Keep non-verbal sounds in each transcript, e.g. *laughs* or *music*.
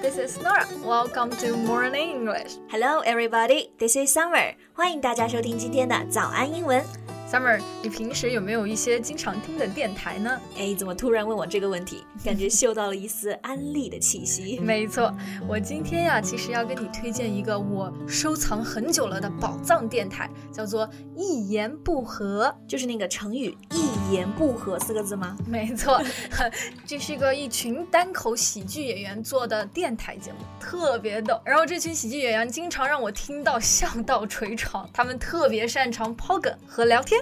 This is Norah. Welcome to Morning English. Hello, everybody. This is Summer. 欢迎大家收听今天的早安英文。Summer，你平时有没有一些经常听的电台呢？哎，怎么突然问我这个问题？感觉嗅到了一丝安利的气息。*laughs* 没错，我今天呀，其实要跟你推荐一个我收藏很久了的宝藏电台，叫做“一言不合”，就是那个成语“一言不合”四个字吗？没错，*laughs* 这是一个一群单口喜剧演员做的电台节目，特别逗。然后这群喜剧演员经常让我听到笑到垂床，他们特别擅长抛梗和聊天。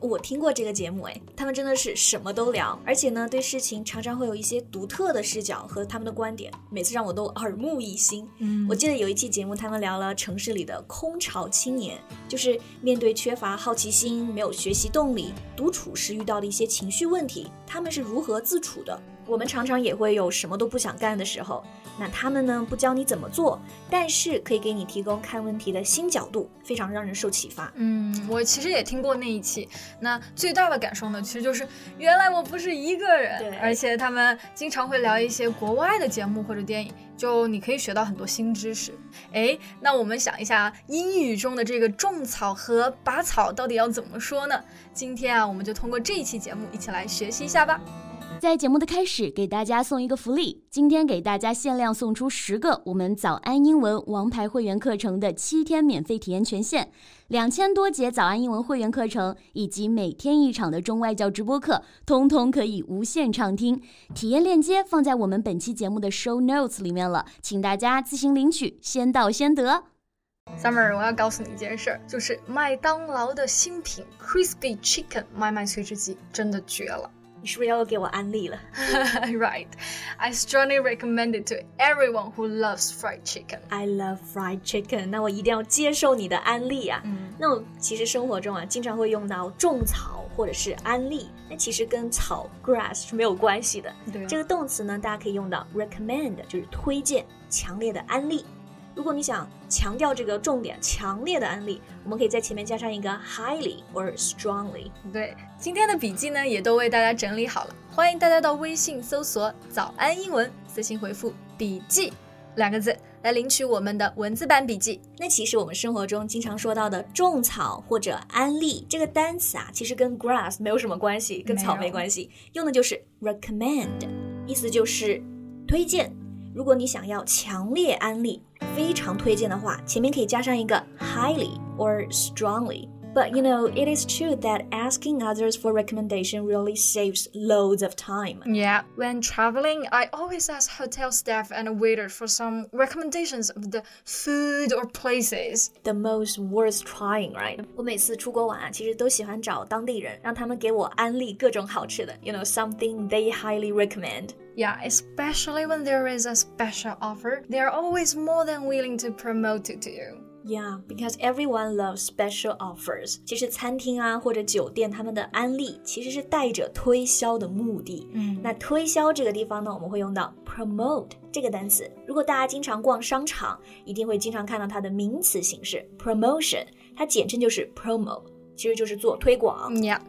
我听过这个节目，哎，他们真的是什么都聊，而且呢，对事情常常会有一些独特的视角和他们的观点，每次让我都耳目一新。嗯，我记得有一期节目，他们聊了城市里的空巢青年，就是面对缺乏好奇心、没有学习动力、独处时遇到的一些情绪问题，他们是如何自处的。我们常常也会有什么都不想干的时候，那他们呢不教你怎么做，但是可以给你提供看问题的新角度，非常让人受启发。嗯，我其实也听过那一期，那最大的感受呢，其实就是原来我不是一个人。而且他们经常会聊一些国外的节目或者电影，就你可以学到很多新知识。哎，那我们想一下，英语中的这个种草和拔草到底要怎么说呢？今天啊，我们就通过这一期节目一起来学习一下吧。在节目的开始，给大家送一个福利。今天给大家限量送出十个我们早安英文王牌会员课程的七天免费体验权限，两千多节早安英文会员课程以及每天一场的中外教直播课，通通可以无限畅听。体验链接放在我们本期节目的 show notes 里面了，请大家自行领取，先到先得。Summer，我要告诉你一件事儿，就是麦当劳的新品 Crispy Chicken 麦麦脆汁鸡真的绝了。你是不是要给我安利了？Right, I strongly recommend it to everyone who loves fried chicken. I love fried chicken. 那我一定要接受你的安利啊。嗯，那我其实生活中啊，经常会用到种草或者是安利，那其实跟草 grass 是没有关系的。对，这个动词呢，大家可以用到 recommend，就是推荐、强烈的安利。如果你想强调这个重点，强烈的案例，我们可以在前面加上一个 highly or strongly。对，今天的笔记呢也都为大家整理好了，欢迎大家到微信搜索“早安英文”，私信回复“笔记”两个字来领取我们的文字版笔记。那其实我们生活中经常说到的种草或者安利这个单词啊，其实跟 grass 没有什么关系，跟草没关系，用的就是 recommend，意思就是推荐。如果你想要强烈安利。非常推荐的话，前面可以加上一个 highly or strongly。But you know, it is true that asking others for recommendation really saves loads of time. Yeah, when traveling, I always ask hotel staff and waiter for some recommendations of the food or places. The most worth trying, right? 我每次出国玩啊，其实都喜欢找当地人，让他们给我安利各种好吃的，you know, something they highly recommend. Yeah, especially when there is a special offer, they are always more than willing to promote it to you. Yeah, because everyone loves special offers. 其实餐厅啊或者酒店他们的安利其实是带着推销的目的。嗯，那推销这个地方呢，我们会用到 promote 这个单词。如果大家经常逛商场，一定会经常看到它的名词形式 promotion，它简称就是 promo。其实就是做推广。Yeah,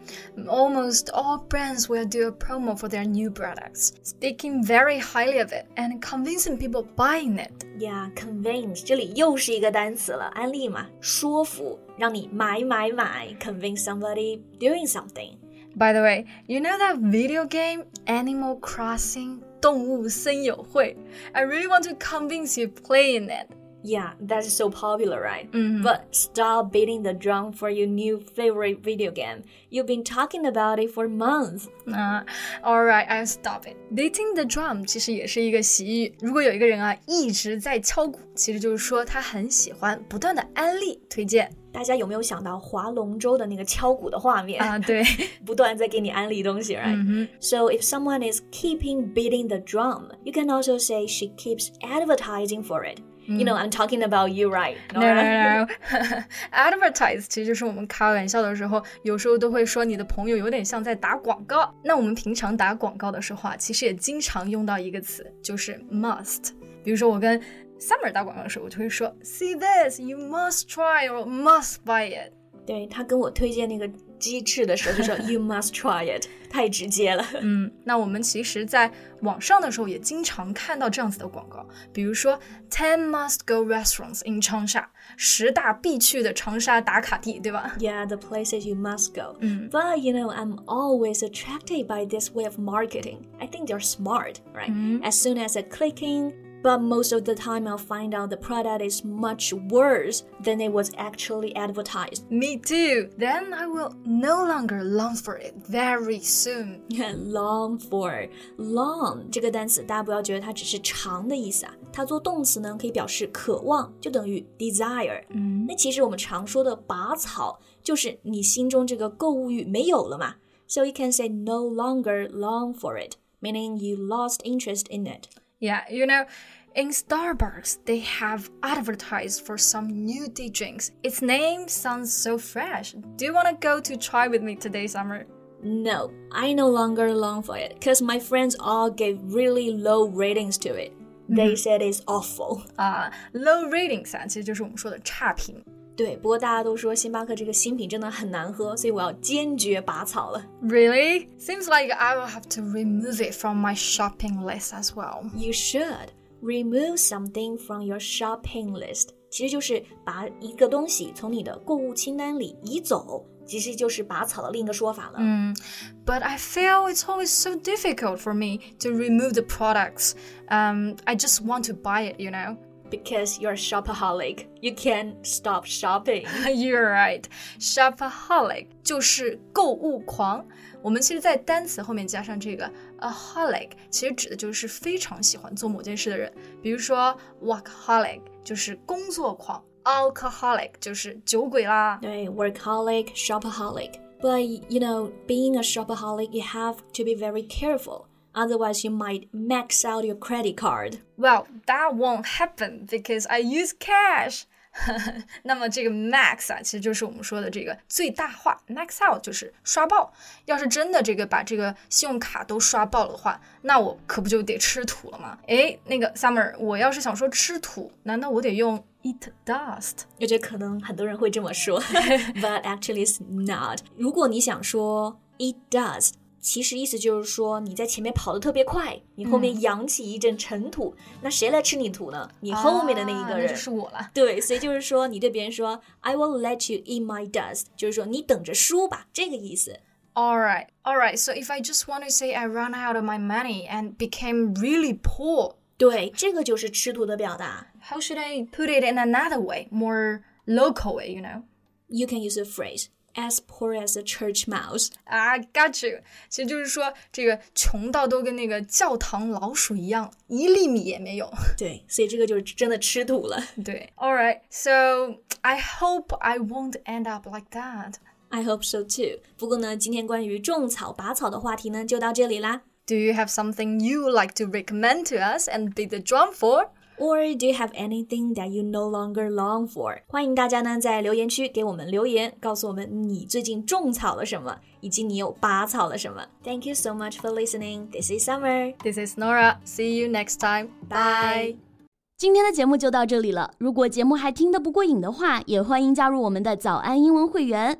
almost all brands will do a promo for their new products, speaking very highly of it and convincing people buying it. Yeah, convince 这里又是一个单词了，安利嘛，说服，让你买买买，convince somebody doing something. By the way, you know that video game Animal Crossing 动物森友会? I really want to convince you playing it. Yeah, that's so popular, right? Mm-hmm. But stop beating the drum for your new favorite video game. You've been talking about it for months. Uh, alright, I'll stop it. Beating the drum 其实也是一个习语。如果有一个人啊一直在敲鼓，其实就是说他很喜欢不断的安利推荐。大家有没有想到划龙舟的那个敲鼓的画面啊？对，不断在给你安利东西，right？、Mm hmm. *laughs* So if someone is keeping beating the drum, you can also say she keeps advertising for it. You know, I'm talking about you, right? No, no, no. *laughs* *laughs* Advertise 其实就是我们开玩笑的时候，有时候都会说你的朋友有点像在打广告。那我们平常打广告的时候啊，其实也经常用到一个词，就是 must。比如说我跟 Summer 打广告的时候，我就会说 See this, you must try or must buy it。对他跟我推荐那个 鸡翅的时候就说 You *laughs* must try it，太直接了。嗯，那我们其实在网上的时候也经常看到这样子的广告，比如说 Ten must-go restaurants in 长沙，十大必去的长沙打卡地，对吧？Yeah, the places you must go. 嗯 But you know, I'm always attracted by this way of marketing. I think they're smart, right? As soon as I click in, but most of the time I'll find out the product is much worse than it was actually advertised. Me too. Then I will no longer long for it very soon. long *laughs* for long 这个单词，大家不要觉得它只是长的意思啊，它做动词呢可以表示渴望，就等于 desire。嗯那其实我们常说的拔草，就是你心中这个购物欲没有了嘛。So you can say no longer long for it, meaning you lost interest in it. Yeah, you know, in Starbucks, they have advertised for some new tea drinks. Its name sounds so fresh. Do you want to go to try with me today, Summer? No, I no longer long for it because my friends all gave really low ratings to it. They said it's awful. 啊、l o w ratings 啊，其实就是我们说的差评。 对，不过大家都说星巴克这个新品真的很难喝，所以我要坚决拔草了。 Really? Seems like I will have to remove it from my shopping list as well. You should remove something from your shopping list，其实就是把一个东西从你的购物清单里移走，其实就是拔草的另一个说法了。 But I feel it's always so difficult for me to remove the products. Um, I just want to buy it, you know? Because you're a shopaholic, you can't stop shopping. *laughs* You're right. Shopaholic 就是购物狂。我们其实，在单词后面加上这个 a holic，其实指的就是非常喜欢做某件事的人。比如说 workaholic 就是工作狂，alcoholic 就是酒鬼啦。对，workaholic, shopaholic. But you know, being a shopaholic, you have to be very careful. Otherwise, you might max out your credit card. Well, that won't happen because I use cash. *laughs* 那么这个 max 啊，其实就是我们说的这个最大化，max out 就是刷爆。要是真的这个把这个信用卡都刷爆了的话，那我可不就得吃土了吗？诶，那个 Summer，我要是想说吃土，难道我得用 eat dust？我觉得可能很多人会这么说，but *laughs* actually it's not。如果你想说 it does， 其实意思就是说你在前面跑得特别快，你后面扬起一阵尘土，那谁来吃你土呢？你后面的那一个人。啊那就是我了。对，所以就是说，你对别人说 "I will let you eat my dust"，就是说你等着输吧，这个意思。 All right, all right. So if I just want to say I ran out of my money and became really poor, 对，这个就是吃土的表达。 how should I put it in another way, more local way? You know. You can use a phrase "as poor as a church mouse"。啊、got you。其实就是说，这个穷到都跟那个教堂老鼠一样，一粒米也没有。对，所以这个就是真的吃土了。对，All *laughs* right. So I hope I won't end up like that. I hope so too。不过呢，今天关于种草、拔草的话题呢，就到这里啦。 Do you have something you like to recommend to us and be the drum for? Or do you have anything that you no longer long for？欢迎大家呢在留言区给我们留言，告诉我们你最近种草了什么，以及你又拔草了什么。Thank you so much for listening. This is Summer. This is Nora. See you next time. Bye. 今天的节目就到这里了。如果节目还听得不过瘾的话，也欢迎加入我们的早安英文会员。